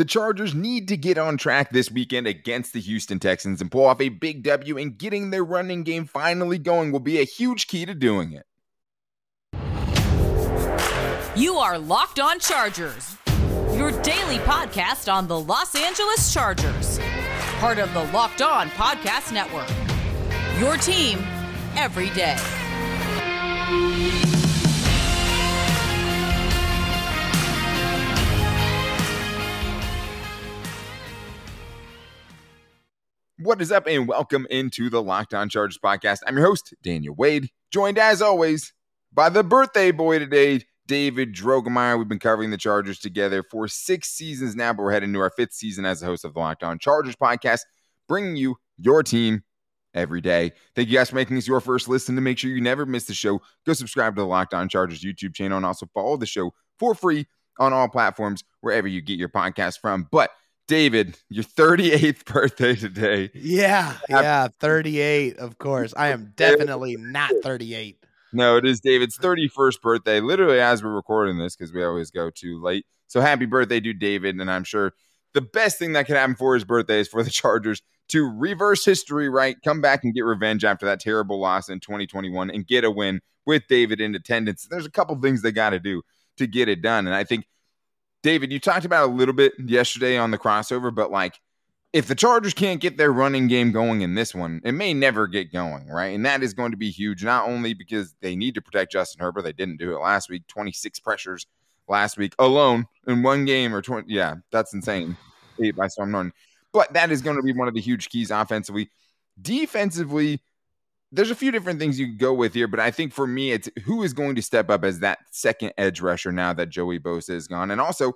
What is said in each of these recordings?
The Chargers need to get on track this weekend against the Houston Texans and pull off a big W, and getting their running game finally going will be a huge key to doing it. You are Locked On Chargers, your daily podcast on the Los Angeles Chargers, part of the Locked On Podcast Network. Your team every day. What is up, and welcome into the Locked On Chargers podcast. I'm your host, Daniel Wade, joined as always by the birthday boy today, David Drogemeyer. We've been covering the Chargers together for six seasons now, but we're heading to our fifth season as the host of the Locked On Chargers podcast, bringing you your team every day. Thank you guys for making this your first listen. To make sure you never miss the show, go subscribe to the Locked On Chargers YouTube channel and also follow the show for free on all platforms wherever you get your podcast from. But David, your 38th birthday today. Yeah, yeah, 38, of course. I am definitely not 38. No, it is David's 31st birthday, literally as we're recording this, because we always go too late. So happy birthday to David. And I'm sure the best thing that could happen for his birthday is for the Chargers to reverse history, right? Come back and get revenge after that terrible loss in 2021 and get a win with David in attendance. There's a couple things they got to do to get it done. And I think David, you talked about a little bit yesterday on the crossover, but like if the Chargers can't get their running game going in this one, it may never get going, right? And that is going to be huge, not only because they need to protect Justin Herbert, they didn't do it last week, 26 pressures last week alone in one game or 20. Yeah, that's insane. Eight by some none. But that is going to be one of the huge keys offensively. Defensively, there's a few different things you can go with here, but I think for me, it's who is going to step up as that second edge rusher now that Joey Bosa is gone. And also,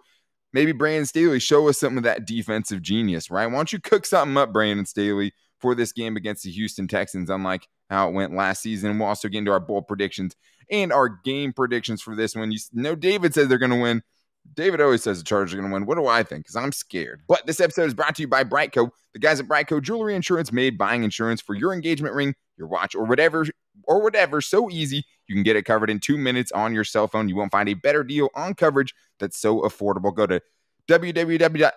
maybe Brandon Staley show us some of that defensive genius, right? Why don't you cook something up, Brandon Staley, for this game against the Houston Texans, unlike how it went last season. And we'll also get into our bold predictions and our game predictions for this one. You know, David says they're going to win. David always says the Chargers are going to win. What do I think? Because I'm scared. But this episode is brought to you by BriteCo. The guys at BriteCo Jewelry Insurance made buying insurance for your engagement ring, your watch, or whatever, or whatever so easy you can get it covered in two minutes on your cell phone. You won't find a better deal on coverage that's so affordable. Go to www.brite.co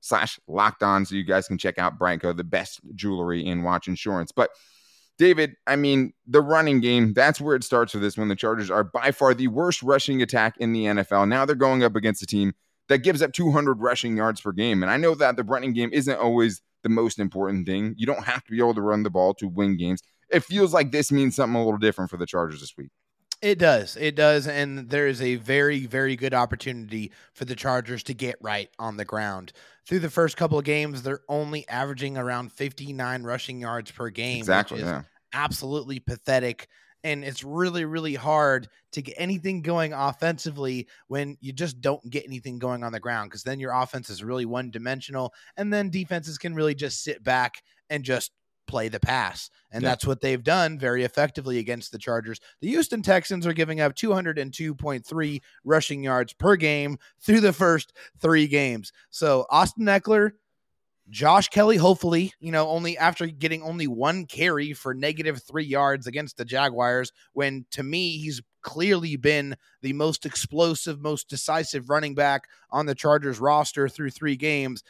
slash locked on so you guys can check out BriteCo, the best jewelry and watch insurance. But David, I mean, the running game, that's where it starts for this one. The Chargers are by far the worst rushing attack in the NFL. Now they're going up against a team that gives up 200 rushing yards per game. And I know that the running game isn't always the most important thing. You don't have to be able to run the ball to win games. It feels like this means something a little different for the Chargers this week. It does. It does. And there is a very, very good opportunity for the Chargers to get right on the ground. Through the first couple of games, they're only averaging around 59 rushing yards per game. Exactly. yeah. Absolutely pathetic. And it's really, really hard to get anything going offensively when you just don't get anything going on the ground because then your offense is really one dimensional. And then defenses can really just sit back and just play the pass. And yeah. that's what they've done very effectively against the Chargers. The Houston Texans are giving up 202.3 rushing yards per game through the first three games. So Austin Ekeler, Josh Kelley, hopefully, you know, only after getting only one carry for negative three yards against the Jaguars, when to me, he's clearly been the most explosive, most decisive running back on the Chargers roster through three games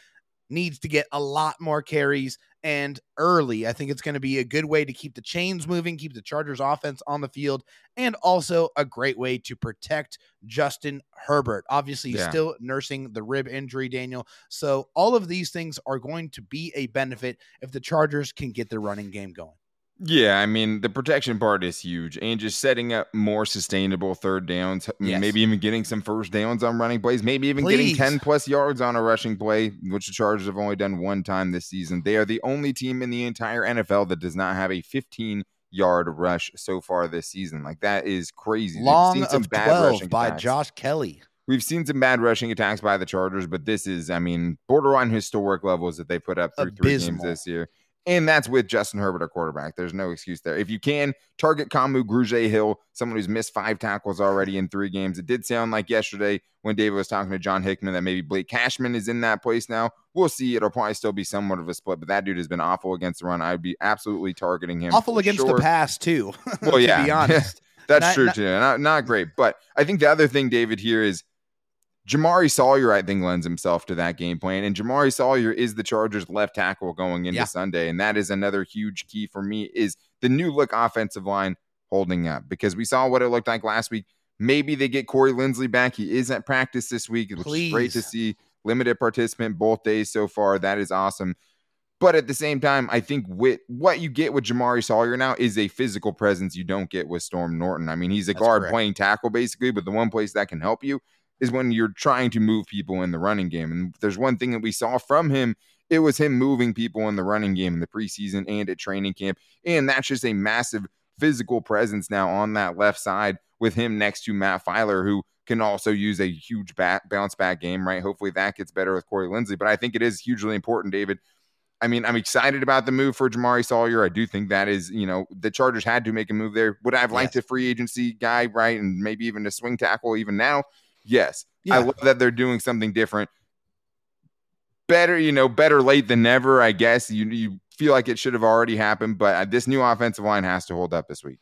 needs to get a lot more carries and early. I think it's going to be a good way to keep the chains moving, keep the Chargers offense on the field, and also a great way to protect Justin Herbert. Obviously, yeah. still nursing the rib injury, Daniel. So, all of these things are going to be a benefit if the Chargers can get their running game going. Yeah, I mean the protection part is huge, and just setting up more sustainable third downs. Yes. Maybe even getting some first downs on running plays. Maybe even Please. getting ten plus yards on a rushing play, which the Chargers have only done one time this season. They are the only team in the entire NFL that does not have a fifteen yard rush so far this season. Like that is crazy. Long of twelve by attacks. Josh Kelley. We've seen some bad rushing attacks by the Chargers, but this is, I mean, borderline historic levels that they put up through Abysmal. three games this year. And that's with Justin Herbert, a quarterback. There's no excuse there. If you can target Kamu Grugier Hill, someone who's missed five tackles already in three games, it did sound like yesterday when David was talking to John Hickman that maybe Blake Cashman is in that place now. We'll see. It'll probably still be somewhat of a split, but that dude has been awful against the run. I'd be absolutely targeting him. Awful against sure. the pass, too. Well, yeah. to be honest. That's not, true, not, too. Not, not great. But I think the other thing, David, here is Jamaree Salyer, I think, lends himself to that game plan. And Jamaree Salyer is the Chargers left tackle going into Yeah. Sunday. And that is another huge key for me is the new look offensive line holding up because we saw what it looked like last week. Maybe they get Corey Linsley back. He is at practice this week, which is great to see. Limited participant both days so far. That is awesome. But at the same time, I think with what you get with Jamaree Salyer now is a physical presence you don't get with Storm Norton. I mean, he's a That's guard correct. playing tackle basically, but the one place that can help you is when you're trying to move people in the running game. And there's one thing that we saw from him, it was him moving people in the running game in the preseason and at training camp. And that's just a massive physical presence now on that left side with him next to Matt Feiler, who can also use a huge back, bounce back game, right? Hopefully that gets better with Corey Linsley. But I think it is hugely important, David. I mean, I'm excited about the move for Jamaree Salyer. I do think that is, you know, the Chargers had to make a move there. Would I have liked a free agency guy, right? And maybe even a swing tackle even now? Yes. I love that they're doing something different. Better, you know, better late than never, I guess. You you feel like it should have already happened, but uh, this new offensive line has to hold up this week.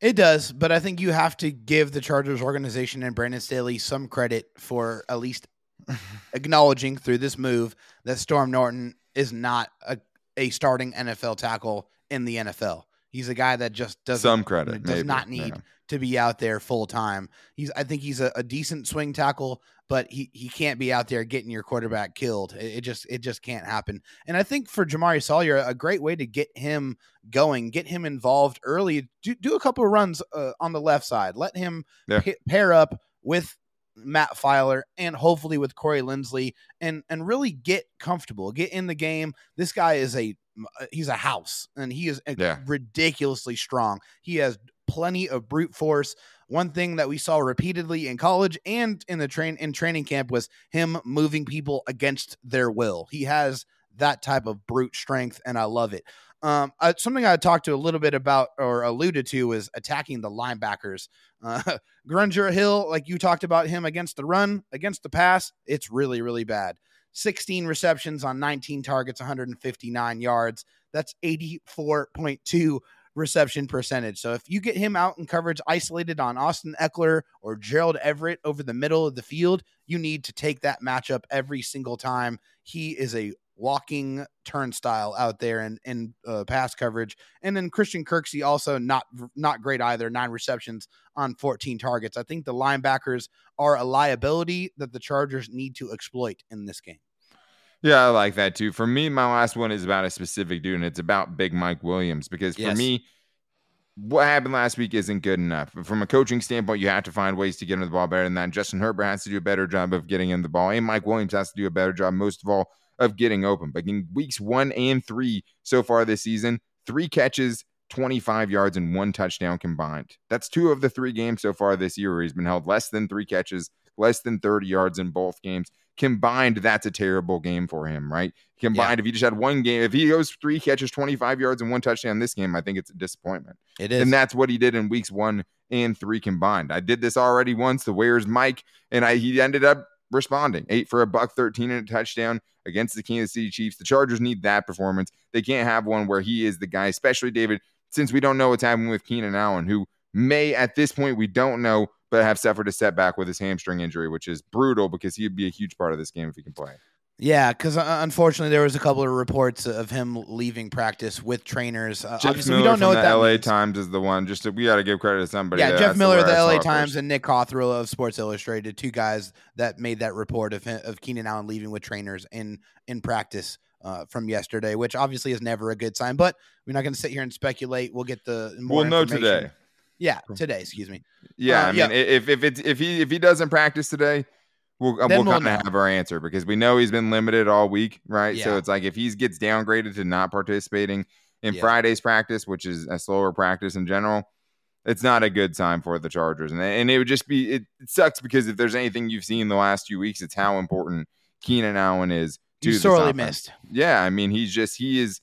It does, but I think you have to give the Chargers organization and Brandon Staley some credit for at least acknowledging through this move that Storm Norton is not a, a starting NFL tackle in the NFL. He's a guy that just doesn't Some credit, does maybe. not need Yeah. To be out there full time. He's I think he's a, a decent swing tackle, but he he can't be out there getting your quarterback killed. It, it just it just can't happen. And I think for Jamaree Salyer, a great way to get him going, get him involved early, do, do a couple of runs uh, on the left side. Let him Yeah. pa- pair up with Matt Feiler and hopefully with Corey Linsley and and really get comfortable, get in the game. This guy is a uh, he's a house and he is Yeah. ridiculously strong. He has plenty of brute force. One thing that we saw repeatedly in college and in the train in training camp was him moving people against their will. He has that type of brute strength, and I love it. Um, uh, something I talked to a little bit about or alluded to was attacking the linebackers. Uh, Grugier Hill, like you talked about him against the run, against the pass, it's really, really bad. 16 receptions on 19 targets, 159 yards. That's 84.2 reception percentage. So if you get him out in coverage isolated on Austin Ekeler or Gerald Everett over the middle of the field, you need to take that matchup every single time. He is a walking turnstile out there in in uh, pass coverage. And then Christian Kirksey also not not great either. Nine receptions on 14 targets. I think the linebackers are a liability that the Chargers need to exploit in this game. Yeah, I like that too. For me, my last one is about a specific dude, and it's about Big Mike Williams because for Yes. me, what happened last week isn't good enough. From a coaching standpoint, you have to find ways to get him the ball better than that. Justin Herbert has to do a better job of getting him the ball, and Mike Williams has to do a better job, most of all, of getting open. But in weeks one and three so far this season, three catches, 25 yards, and one touchdown combined. That's two of the three games so far this year where he's been held less than three catches, less than 30 yards in both games combined, that's a terrible game for him, right? Combined, if he just had one game, if he goes three catches, 25 yards, and one touchdown this game, I think it's a disappointment. It And that's what he did in weeks one and three combined. I did this already once. The Where's Mike? And I he ended up responding. Eight for a buck 13 and a touchdown against the Kansas City Chiefs. The Chargers need that performance. They can't have one where he is the guy, especially David, since we don't know what's happening with Keenan Allen, who may at this point we don't know, but have suffered a setback with his hamstring injury, which is brutal because he'd be a huge part of this game if he can play. Yeah, because uh, unfortunately there was a couple of reports of him leaving practice with trainers. Uh, Jeff obviously, Miller we don't know what the that LA means. Times is the one. Just to, we got to give credit to somebody. Yeah. Jeff Miller of the LA Times and Nick Cothrel of Sports Illustrated, two guys that made that report of him, of Keenan Allen leaving with trainers in in practice uh, from yesterday, which obviously is never a good sign. But we're not going to sit here and speculate. We'll get the more We'll know today. Yeah, today. Excuse me. Yeah, Uh, I mean, yeah. if if it's if he if he doesn't practice today, we'll uh, Then we'll we'll kind of have our answer because we know he's been limited all week, right? So it's like if he gets downgraded to not participating in Yeah. Friday's practice, which is a slower practice in general, it's not a good sign for the Chargers, and and it would just be it, it sucks because if there's anything you've seen the last few weeks, it's how important Keenan Allen is to You sorely offense. missed. Yeah, I mean, he's just he is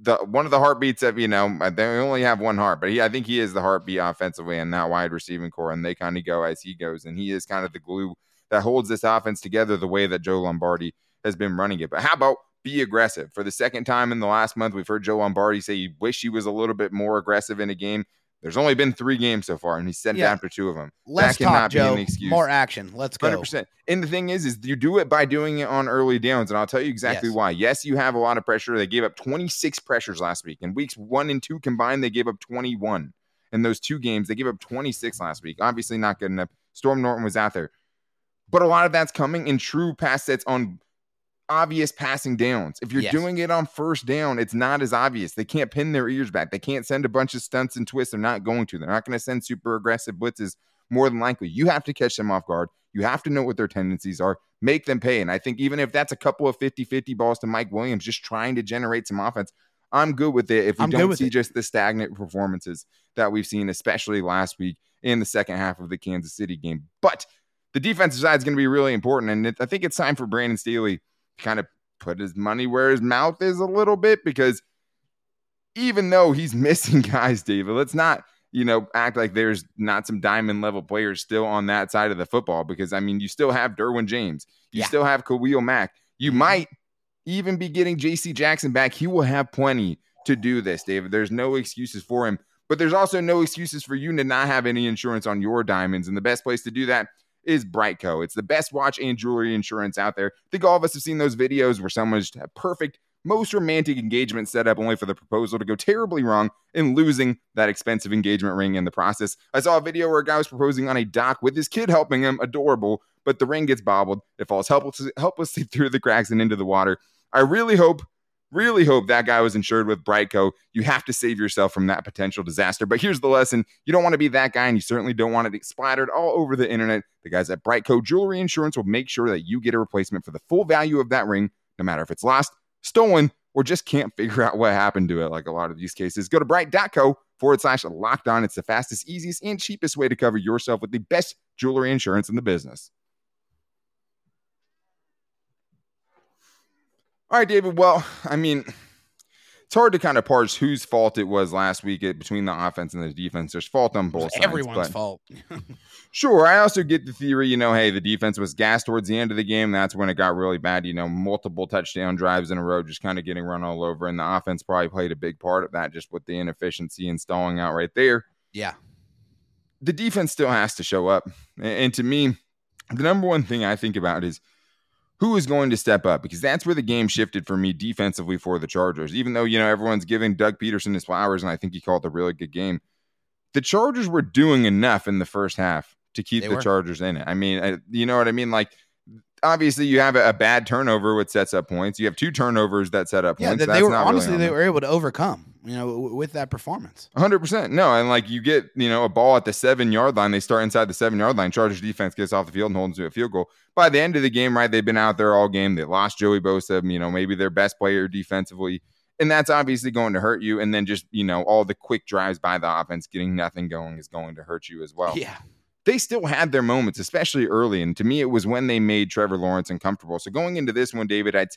the one of the heartbeats of you know uh, they only have one heart, but he I think he is the heartbeat offensively in that wide receiving core, and they kind of go as he goes, and he is kind of the glue that holds this offense together the way that Joe Lombardi has been running it. But how about be aggressive? For the second time in the last month, we've heard Joe Lombardi say he wish he was a little bit more aggressive in a game. There's only been three games so far, and he's sent Yeah. it after two of them. Less that cannot talk, be an Joe. excuse. More action. Let's go. Hundred percent. And the thing is, is you do it by doing it on early downs, and I'll tell you exactly Yes. why. Yes, you have a lot of pressure. They gave up 26 pressures last week. In weeks one and two combined, they gave up 21. In those two games, they gave up 26 last week. Obviously, not good enough. Storm Norton was out there, but a lot of that's coming in true pass sets on obvious passing downs. If you're Yes. doing it on first down, it's not as obvious. They can't pin their ears back. They can't send a bunch of stunts and twists. They're not going to. They're not going to send super aggressive blitzes more than likely. You have to catch them off guard. You have to know what their tendencies are, make them pay. And I think even if that's a couple of 50 50 balls to Mike Williams, just trying to generate some offense, I'm good with it if we I'm don't see it. just the stagnant performances that we've seen, especially last week in the second half of the Kansas City game. But the defensive side is going to be really important. And it, I think it's time for Brandon Staley kind of put his money where his mouth is a little bit because even though he's missing guys, David, let's not, you know, act like there's not some diamond level players still on that side of the football because I mean, you still have Derwin James, you Yeah. still have Khalil Mack, you Mhm. might even be getting JC Jackson back. He will have plenty to do this, David. There's no excuses for him, but there's also no excuses for you to not have any insurance on your diamonds. And the best place to do that is BriteCo. It's the best watch and jewelry insurance out there. I think all of us have seen those videos where someone's perfect, most romantic engagement set up only for the proposal to go terribly wrong and losing that expensive engagement ring in the process. I saw a video where a guy was proposing on a dock with his kid helping him, adorable, but the ring gets bobbled. It falls helplessly through the cracks and into the water. I really hope Really hope that guy was insured with BriteCo. You have to save yourself from that potential disaster. But here's the lesson you don't want to be that guy, and you certainly don't want it splattered all over the internet. The guys at BriteCo Jewelry Insurance will make sure that you get a replacement for the full value of that ring, no matter if it's lost, stolen, or just can't figure out what happened to it, like a lot of these cases. Go to brite.co forward slash locked on. It's the fastest, easiest, and cheapest way to cover yourself with the best jewelry insurance in the business. All right, David. Well, I mean, it's hard to kind of parse whose fault it was last week between the offense and the defense. There's fault on both sides. Everyone's but- fault. Sure. I also get the theory, you know, hey, the defense was gassed towards the end of the game. That's when it got really bad. You know, multiple touchdown drives in a row, just kind of getting run all over. And the offense probably played a big part of that, just with the inefficiency and stalling out right there. yeah. The defense still has to show up. And to me, the number one thing I think about is who is going to step up because that's where the game shifted for me defensively for the Chargers. Even though, you know, everyone's giving Doug Pederson his flowers and I think he called a really good game, the Chargers were doing enough in the first half to keep They the were. Chargers in it. I mean, I, you know what I mean? Like, obviously, you have a, a bad turnover, which sets up points. You have two turnovers that set up Yeah, points. that That's they were really honestly on they were able to overcome, you know, w- with that performance. Hundred percent. No, and like you get, you know, a ball at the seven yard line. They start inside the seven yard line. Chargers defense gets off the field and holds to a field goal. By the end of the game, right? They've been out there all game. They lost Joey Bosa. You know, maybe their best player defensively, and that's obviously going to hurt you. And then just you know, all the quick drives by the offense, getting nothing going, is going to hurt you as well Yeah. they still had their moments, especially early. And to me, it was when they made Trevor Lawrence uncomfortable. So going into this one, David, I'd,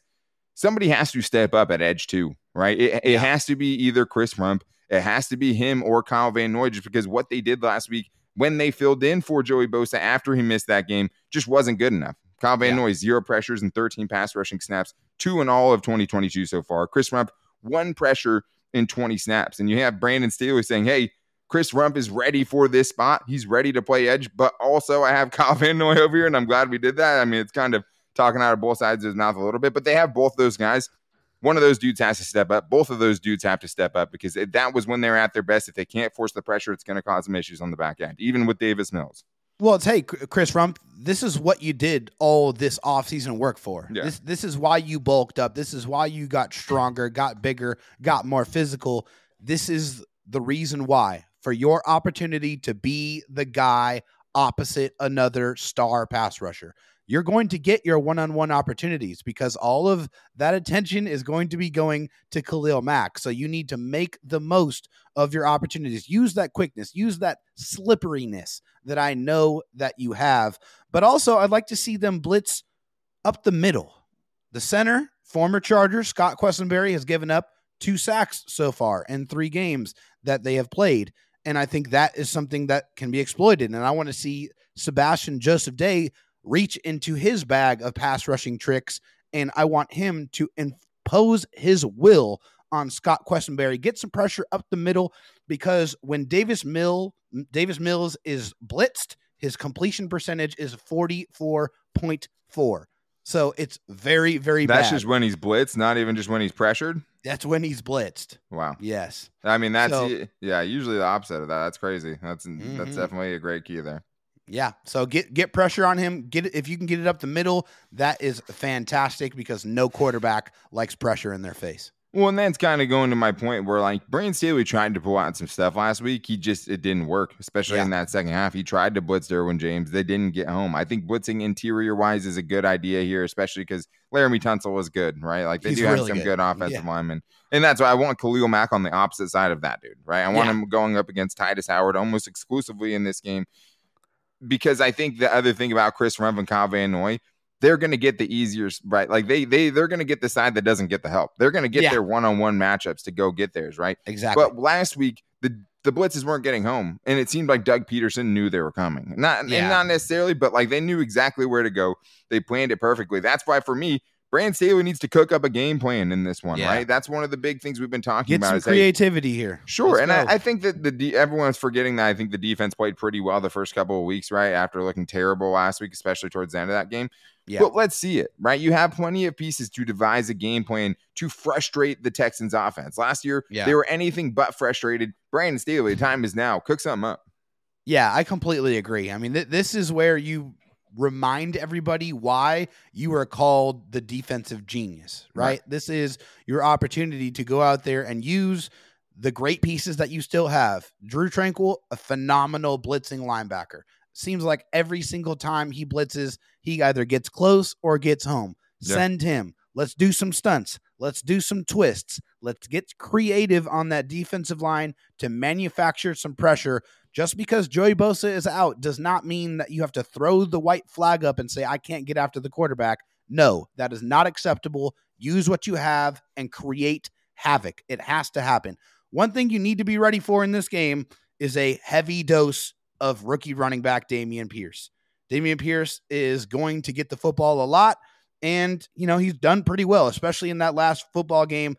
somebody has to step up at edge too, right? It, it has to be either Chris Rumph, it has to be him or Kyle Van Noy, just because what they did last week when they filled in for Joey Bosa after he missed that game just wasn't good enough. Kyle Van Yeah. Noy, zero pressures and 13 pass rushing snaps, two in all of 2022 so far. Chris Rumph, one pressure in 20 snaps. And you have Brandon Staley saying, hey, Chris Rumph is ready for this spot. He's ready to play edge, but also I have Kyle Van Noy over here, and I'm glad we did that. I mean, it's kind of talking out of both sides of his mouth a little bit, but they have both those guys. One of those dudes has to step up. Both of those dudes have to step up because that was when they're at their best. If they can't force the pressure, it's going to cause them issues on the back end, even with Davis Mills. Well, it's hey, Chris Rumph, this is what you did all this offseason work for. Yeah. This this is why you bulked up. This is why you got stronger, got bigger, got more physical. This is the reason why for your opportunity to be the guy opposite another star pass rusher. You're going to get your one-on-one opportunities because all of that attention is going to be going to Khalil Mack. So you need to make the most of your opportunities. Use that quickness, use that slipperiness that I know that you have. But also, I'd like to see them blitz up the middle. The center, former Charger, Scott Quessenberry, has given up two sacks so far in three games that they have played. And I think that is something that can be exploited. And I want to see Sebastian Joseph Day reach into his bag of pass rushing tricks. And I want him to impose his will on Scott Quessenberry. Get some pressure up the middle because when Davis Mill Davis Mills is blitzed, his completion percentage is 44.4. So it's very, very bad. That's bad. just when he's blitzed, not even just when he's pressured. That's when he's blitzed. Wow. Yes. I mean, that's So- yeah, usually the opposite of that. That's crazy. That's that's Mhm. definitely a great key there. Yeah. So get get pressure on him. Get it if you can get it up the middle, that is fantastic because no quarterback likes pressure in their face. Well, and that's kind of going to my point where like Brandon Staley tried to pull out some stuff last week. He just it didn't work, especially Yeah. in that second half. He tried to blitz Derwin James. They didn't get home. I think blitzing interior wise is a good idea here, especially because Laremy Tunsil was good, right? Like they He's do have some good. good, offensive Yeah. linemen. And that's why I want Khalil Mack on the opposite side of that dude, right? I want Yeah. him going up against Tytus Howard almost exclusively in this game. Because I think the other thing about Chris Rumph and Kyle Van Noy, they're going to get the easier right like they they they're going to get the side that doesn't get the help they're going to get Yeah. their one-on-one matchups to go get theirs right Exactly. but last week the the blitzes weren't getting home and it seemed like doug pederson knew they were coming not Yeah. and not necessarily but like they knew exactly where to go they planned it perfectly that's why for me Brand Staley needs to cook up a game plan in this one, Yeah. right? That's one of the big things we've been talking get about. some is, hey, creativity here. Sure, Let's and. I, I think that the de- everyone's forgetting that I think the defense played pretty well the first couple of weeks, right? After looking terrible last week, especially towards the end of that game. Yeah. But let's see it, right? You have plenty of pieces to devise a game plan to frustrate the Texans offense. Last year, Yeah. they were anything but frustrated. Brandon Staley, the time is now. Cook something up. Yeah, I completely agree. I mean, th- this is where you remind everybody why you are called the defensive genius, right? Right. This is your opportunity to go out there and use the great pieces that you still have. Drue Tranquill, a phenomenal blitzing linebacker. Seems like every single time he blitzes, he either gets close or gets home. Yeah. Send him. Let's do some stunts. Let's do some twists. Let's get creative on that defensive line to manufacture some pressure. Just because Joey Bosa is out does not mean that you have to throw the white flag up and say, I can't get after the quarterback. No, that is not acceptable. Use what you have and create havoc. It has to happen. One thing you need to be ready for in this game is a heavy dose of rookie running back Dameon Pierce. Dameon Pierce is going to get the football a lot. And, you know, he's done pretty well, especially in that last football game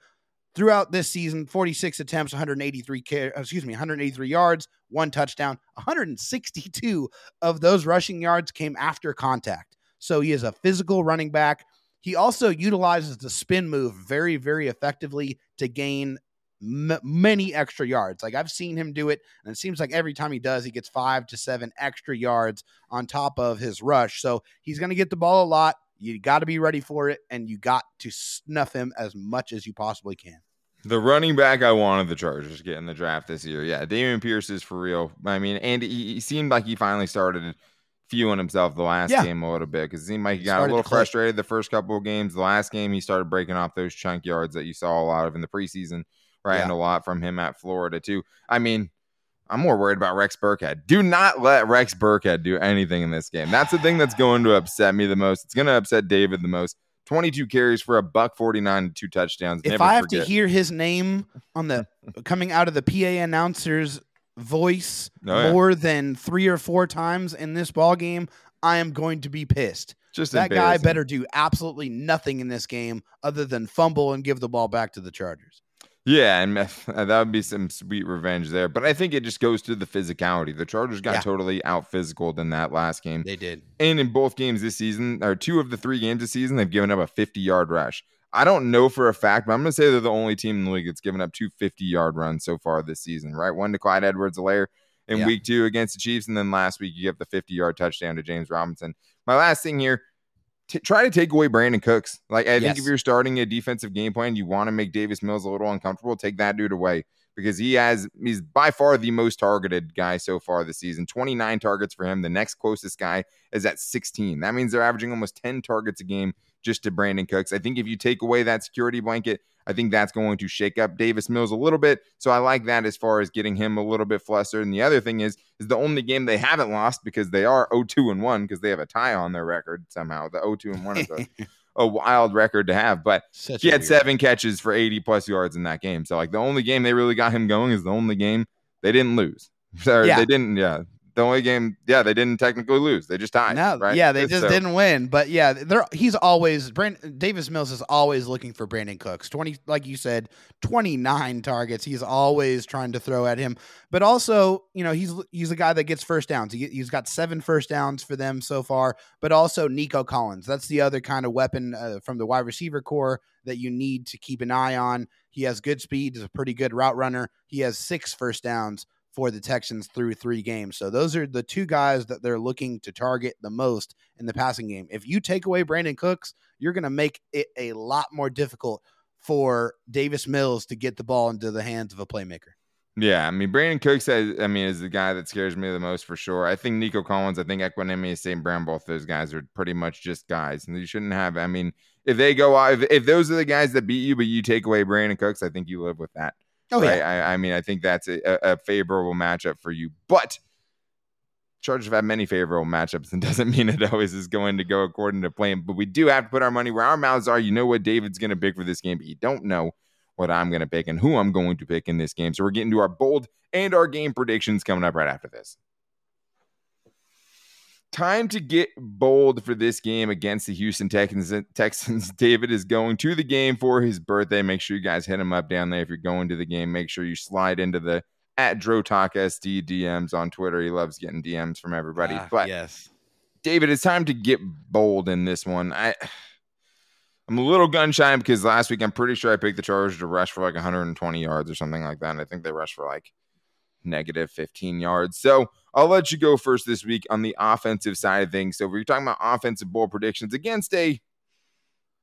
throughout this season 46 attempts 183 uh, excuse me 183 yards one touchdown. 162 of those rushing yards came after contact. So he is a physical running back. He also utilizes the spin move very very effectively to gain m- many extra yards. Like i've seen him do it and it seems like every time he does he gets five to seven extra yards on top of his rush. So he's going to get the ball a lot. You got to be ready for it and you got to snuff him as much as you possibly can The running back I wanted the Chargers to get in the draft this year. Yeah, Dameon Pierce is for real. I mean, and he, he seemed like he finally started feeling himself the last Yeah. game a little bit because it seemed like he got a Started to little frustrated the first couple of games. The last game, he started breaking off those chunk yards that you saw a lot of in the preseason, right? Yeah. And a lot from him at Florida, too. I mean, I'm more worried about Rex Burkhead. Do not let Rex Burkhead do anything in this game. That's the thing that's going to upset me the most. It's going to upset David the most. 22 carries for a buck 49 and two touchdowns. if Never I have forget. to hear his name on the coming out of the PA announcer's voice Oh, yeah. more than three or four times in this ball game, I am going to be pissed. Just That guy better do absolutely nothing in this game other than fumble and give the ball back to the Chargers. Yeah, and that would be some sweet revenge there. But I think it just goes to the physicality. The Chargers got Yeah. totally out physical in that last game. They did. And in both games this season, or two of the three games this season, they've given up a 50 yard rush. I don't know for a fact, but I'm going to say they're the only team in the league that's given up two 50 yard runs so far this season, right? One to Clyde Edwards-Helaire in Yeah. week two against the Chiefs. And then last week, you have the 50 yard touchdown to James Robinson. My last thing here t- try to take away Brandin Cooks. Like, I think if you're starting a defensive game plan, you want to make Davis Mills a little uncomfortable, take that dude away because he has, he's by far the most targeted guy so far this season 29 targets for him. The next closest guy is at 16. That means they're averaging almost 10 targets a game just to Brandin Cooks. I think if you take away that security blanket, I think that's going to shake up Davis Mills a little bit. So I like that as far as getting him a little bit flustered. And the other thing is, is the only game they haven't lost because they are 0-2 and 1 because they have a tie on their record somehow. The 0-2 and 1 is a, a wild record to have. But Such he had weird- seven catches for 80 plus yards in that game. So like the only game they really got him going is the only game they didn't lose. Or Yeah. They didn't, yeah. The only game, yeah, they didn't technically lose. They just tied. No, right? yeah, they just So- didn't win. But yeah, they're he's always Brand, Davis Mills is always looking for Brandin Cooks. Twenty, like you said, twenty nine targets. He's always trying to throw at him. But also, you know, he's he's a guy that gets first downs. He, he's got seven first downs for them so far. But also Nico Collins. That's the other kind of weapon uh, from the wide receiver core that you need to keep an eye on. He has good speed. He's a pretty good route runner. He has six first downs for the Texans through three games. So those are the two guys that they're looking to target the most in the passing game. If you take away Brandin Cooks, you're going to make it a lot more difficult for Davis Mills to get the ball into the hands of a playmaker. Yeah, I mean Brandin Cooks I mean, is the guy that scares me the most for sure. I think Nico Collins, I think Equanimeous, St. Brown, both those guys are pretty much just guys, and you shouldn't have. I mean, if they go out, if, if those are the guys that beat you, but you take away Brandin Cooks, I think you live with that. Oh right? yeah, I, I mean, I think that's a, a a favorable matchup for you, but Chargers have had many favorable matchups, and doesn't mean it always is going to go according to plan. But we do have to put our money where our mouths are. You know what David's going to pick for this game, but you don't know what I'm going to pick and who I'm going to pick in this game. So we're getting to our bold and our game predictions coming up right after this. Time to get bold for this game against the Houston Texans. Texans. David is going to the game for his birthday. Make sure you guys hit him up down there if you're going to the game. Make sure you slide into the at Drotalk SD DMs on Twitter. He loves getting DMs from everybody. Ah, but yes, David, it's time to get bold in this one. I I'm a little gun shy because last week I'm pretty sure I picked the Chargers to rush for like 120 yards or something like that. And I think they rushed for like negative 15 yards. So I'll let you go first this week on the offensive side of things. So if you're talking about offensive bowl predictions against a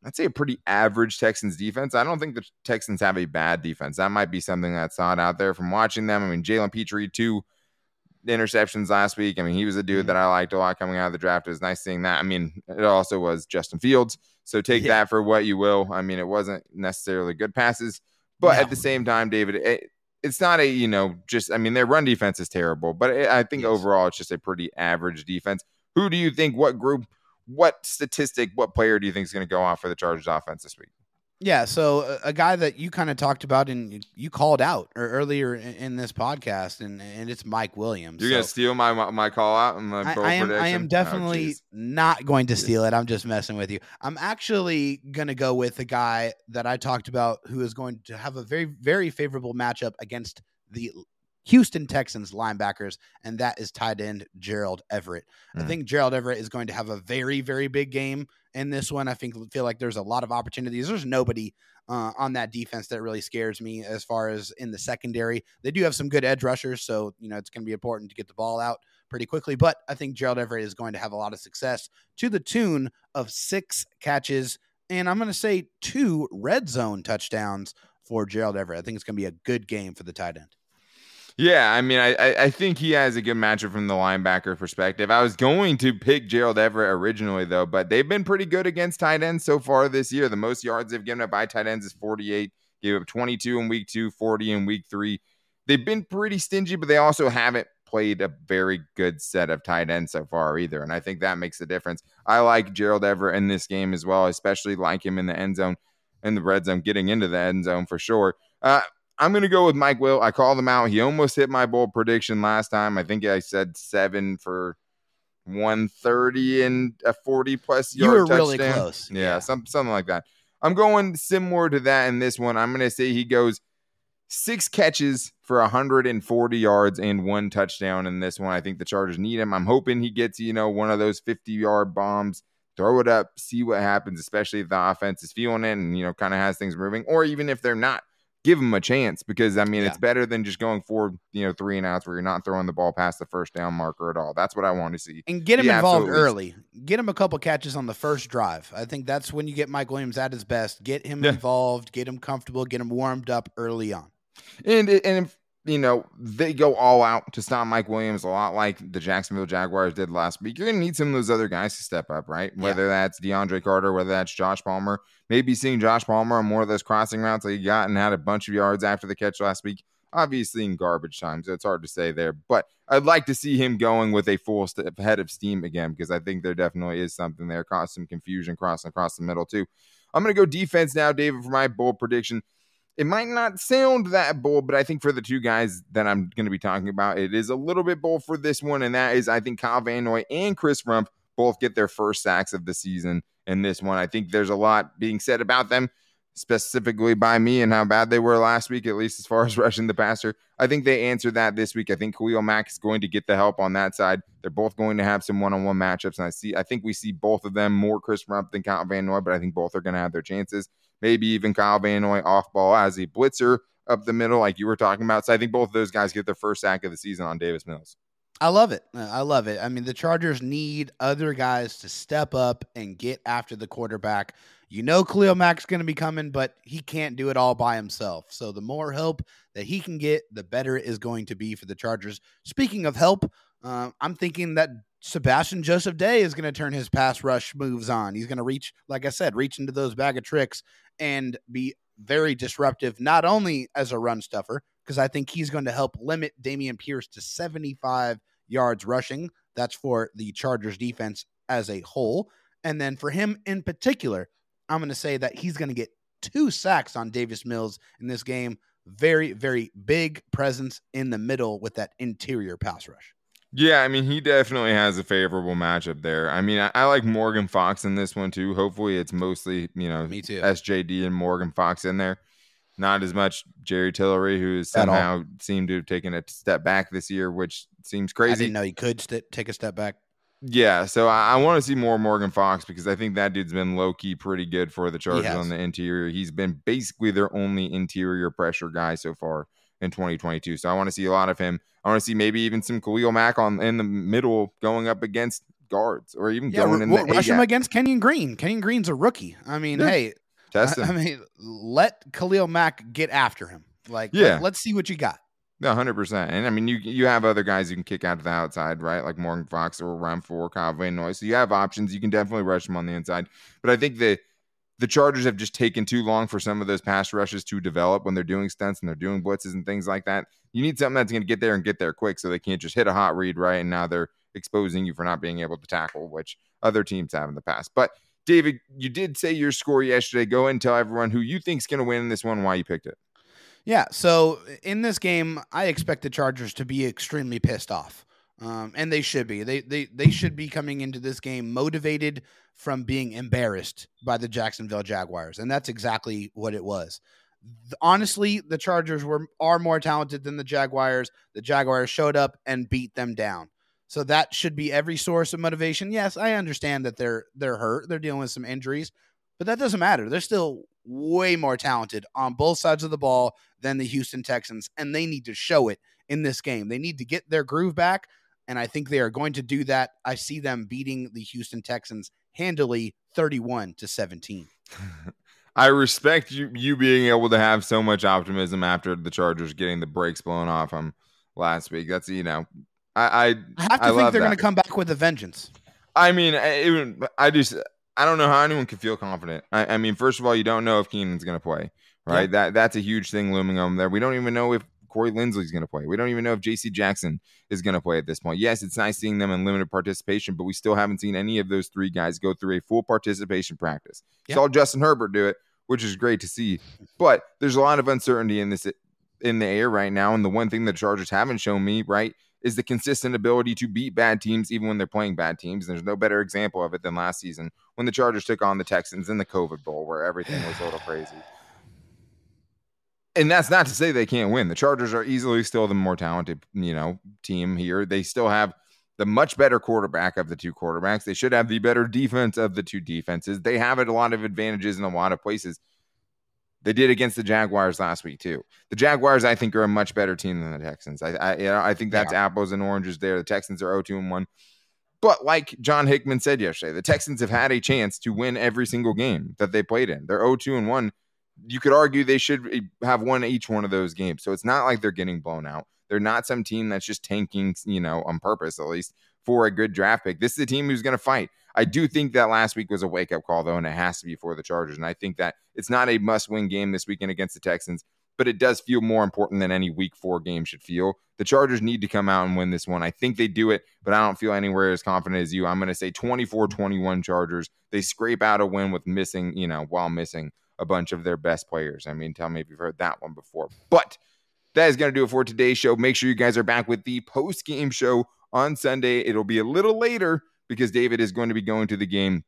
I'd say a pretty average Texans defense. I don't think the Texans have a bad defense. That might be something that's not out there from watching them. I mean, Jalen Pitre, two interceptions last week. I mean, he was a dude mm-hmm. that I liked a lot coming out of the draft. It was nice seeing that. I mean, it also was Justin Fields. So take Yeah. that for what you will. I mean, it wasn't necessarily good passes, but No. at the same time, David, it, it's not a, you know, just, I mean, their run defense is terrible, but I think Yes. overall it's just a pretty average defense. Who do you think, what group, what statistic, what player do you think is going to go off for the Chargers offense this week? Yeah. So a, a guy that you kind of talked about and you, called out earlier in, this podcast, and and it's Mike Williams. You're So- to steal my, my, call out and my I, I am. I am Oh, definitely geez. not going to steal it. I'm just messing with you. I'm actually gonna go with the guy that I talked about, who is going to have a very, very favorable matchup against the Houston Texans linebackers, and that is tight end Gerald Everett. I Mm. think Gerald Everett is going to have a very, very big game in this one. I think feel like there's a lot of opportunities. There's nobody uh, on that defense that really scares me as far as in the secondary. They do have some good edge rushers, so you know it's going to be important to get the ball out pretty quickly. But I think Gerald Everett is going to have a lot of success to the tune of six catches, and I'm going to say two red zone touchdowns for Gerald Everett. I think it's going to be a good game for the tight end. Yeah, I mean, I, I think he has a good matchup from the linebacker perspective. I was going to pick Gerald Everett originally, though, but they've been pretty good against tight ends so far this year. The most yards they've given up by tight ends is 48. Gave up 22 in week two, 40 in week three. They've been pretty stingy, but they also haven't played a very good set of tight ends so far either. And I think that makes a difference. I like Gerald Everett in this game as well, especially like him in the end zone, and the red zone, getting into the end zone for sure. Uh, I'm going to go with Mike Will. I called him out. He almost hit my bold prediction last time. I think I said seven for 130 and a 40 plus You yard were really close. Yeah, Yeah. Some, something like that. I'm going similar to that in this one. I'm going to say he goes six catches for 140 yards and one touchdown in this one. I think the Chargers need him. I'm hoping he gets, you know, one of those 50 yard bombs, throw it up, see what happens, especially if the offense is feeling it and, you know, kind of has things moving, or even if they're not. Give him a chance because I mean Yeah. it's better than just going forward, you know, three and outs where you're not throwing the ball past the first down marker at all. That's what I want to see. and get him Yeah, involved absolutely. early. Get him a couple catches on the first drive. I think that's when you get Mike Williams at his best. Get him Yeah. involved, get him comfortable, get him warmed up early on. And and if you know they go all out to stop Mike Williams, a lot like the Jacksonville Jaguars did last week, you're gonna need some of those other guys to step up, right? Yeah. Whether that's DeAndre Carter, whether that's Josh Palmer, maybe seeing Josh Palmer on more of those crossing routes that he got and had a bunch of yards after the catch last week. Obviously in garbage time, so it's hard to say there. But I'd like to see him going with a full step head of steam again because I think there definitely is something there. Cause some confusion crossing across the middle too. I'm gonna go defense now, David, for my bold prediction. It might not sound that bold, but I think for the two guys that I'm going to be talking about, it is a little bit bold for this one. And that is, I think Kyle Van Noy and Chris Rumph both get their first sacks of the season in this one. I think there's a lot being said about them, specifically by me and how bad they were last week, at least as far as rushing the passer. I think they answered that this week. I think Khalil Mack is going to get the help on that side. They're both going to have some one-on-one matchups, and I see. I think we see both of them more Chris Rumph than Kyle Van Noy, but I think both are going to have their chances maybe even Kyle Van Noy off ball as a blitzer up the middle, like you were talking about. So I think both of those guys get their first sack of the season on Davis Mills. I love it. I love it. I mean, the Chargers need other guys to step up and get after the quarterback. You know, Khalil Mack's going to be coming, but he can't do it all by himself. So the more help that he can get, the better it is going to be for the Chargers. Speaking of help, uh, I'm thinking that Sebastian Joseph Day is going to turn his pass rush moves on. He's going to reach, like I said, reach into those bag of tricks and be very disruptive, not only as a run stuffer, because I think he's going to help limit Dameon Pierce to 75 yards rushing. That's for the Chargers defense as a whole. And then for him in particular, I'm going to say that he's going to get two sacks on Davis Mills in this game. Very, very big presence in the middle with that interior pass rush. Yeah, I mean, he definitely has a favorable matchup there. I mean, I, I, like Morgan Fox in this one too. Hopefully, it's mostly you know me too SJD and Morgan Fox in there. Not as much Jerry Tillery, who somehow seemed to have taken a step back this year, which seems crazy. I didn't know he could st- take a step back. Yeah, so I, I want to see more Morgan Fox because I think that dude's been low key pretty good for the Chargers on the interior. He's been basically their only interior pressure guy so far in 2022. So I want to see a lot of him. I want to see maybe even some Khalil Mack on in the middle going up against guards or even yeah, going in the rush him against Kenyon Green. Kenyon Green's a rookie. I mean, yeah. hey, test him. I, I, mean, let Khalil Mack get after him. Like, yeah, let, us see what you got. No, hundred percent. And I mean, you you have other guys you can kick out to the outside, right? Like Morgan Fox or Run for Kyle Van Noy. So you have options. You can definitely rush them on the inside. But I think the the Chargers have just taken too long for some of those pass rushes to develop when they're doing stunts and they're doing blitzes and things like that. You need something that's going to get there and get there quick so they can't just hit a hot read, right? And now they're exposing you for not being able to tackle, which other teams have in the past. But David, you did say your score yesterday. Go and tell everyone who you think's going to win this one, why you picked it. Yeah. So in this game, I expect the Chargers to be extremely pissed off. Um, and they should be. They, they they should be coming into this game motivated from being embarrassed by the Jacksonville Jaguars, and that's exactly what it was. Honestly, the Chargers were are more talented than the Jaguars. The Jaguars showed up and beat them down. So that should be every source of motivation. Yes, I understand that they're they're hurt. They're dealing with some injuries, but that doesn't matter. They're still way more talented on both sides of the ball than the Houston Texans, and they need to show it in this game. They need to get their groove back, and I think they are going to do that. I see them beating the Houston Texans handily 31 to 17. I respect you you being able to have so much optimism after the Chargers getting the brakes blown off them last week. That's you know, I I, I have to I think they're going to come back with a vengeance. I mean, I, I just I don't know how anyone can feel confident. I, I mean, first of all, you don't know if Keenan's going to play, right? Yeah. That that's a huge thing looming on there. We don't even know if Corey Linsley's going to play. We don't even know if J.C. Jackson is going to play at this point. Yes, it's nice seeing them in limited participation, but we still haven't seen any of those three guys go through a full participation practice. Yep. Saw Justin Herbert do it, which is great to see. But there's a lot of uncertainty in this in the air right now, and the one thing the Chargers haven't shown me right is the consistent ability to beat bad teams even when they're playing bad teams. There's no better example of it than last season when the Chargers took on the Texans in the COVID Bowl, where everything was a little crazy and that's not to say they can't win. The Chargers are easily still the more talented, you know, team here. They still have the much better quarterback of the two quarterbacks. They should have the better defense of the two defenses. They have a lot of advantages in a lot of places. They did against the Jaguars last week too. The Jaguars, I think, are a much better team than the Texans. I, I, you know, I think that's yeah. apples and oranges there. The Texans are 0-2 and 1. But like John Hickman said yesterday, the Texans have had a chance to win every single game that they played in. They're 0-2 and 1 you could argue they should have won each one of those games. So it's not like they're getting blown out. They're not some team that's just tanking, you know, on purpose, at least for a good draft pick. This is a team who's going to fight. I do think that last week was a wake up call, though, and it has to be for the Chargers. And I think that it's not a must win game this weekend against the Texans, but it does feel more important than any week four game should feel. The Chargers need to come out and win this one. I think they do it, but I don't feel anywhere as confident as you. I'm going to say 24 21 Chargers. They scrape out a win with missing, you know, while missing a bunch of their best players. I mean, tell me if you've heard that one before. But that is going to do it for today's show. Make sure you guys are back with the post game show on Sunday. It'll be a little later because David is going to be going to the game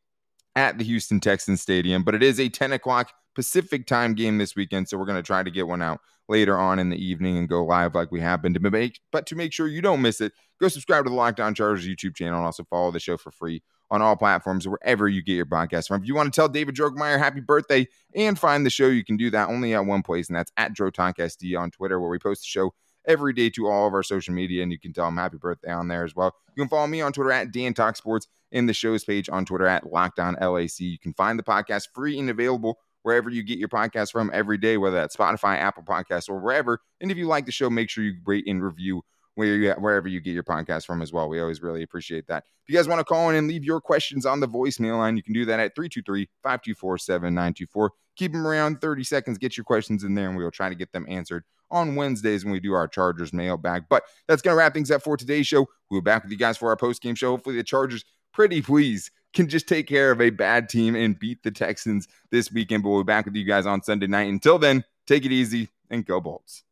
at the Houston Texans Stadium, but it is a 10 o'clock Pacific time game this weekend. So we're going to try to get one out later on in the evening and go live like we have been to make. But to make sure you don't miss it, go subscribe to the Locked On Chargers YouTube channel and also follow the show for free on all platforms wherever you get your podcast from. If you want to tell David Drogemeyer happy birthday and find the show, you can do that only at one place, and that's at DroTalkSD on Twitter, where we post the show every day to all of our social media, and you can tell them happy birthday on there as well. You can follow me on Twitter at Dan Talk Sports in the show's page on Twitter at Locked On LAC. You can find the podcast free and available wherever you get your podcast from every day, whether that's Spotify, Apple Podcasts, or wherever. And if you like the show, make sure you rate and review where you wherever you get your podcast from as well. We always really appreciate that. If you guys want to call in and leave your questions on the voicemail line, you can do that at 323-524-7924. Keep them around 30 seconds. Get your questions in there, and we'll try to get them answered on Wednesdays when we do our Chargers mailbag. But that's going to wrap things up for today's show. We'll be back with you guys for our post-game show. Hopefully the Chargers, pretty please, can just take care of a bad team and beat the Texans this weekend. But we'll be back with you guys on Sunday night. Until then, take it easy and go Bolts.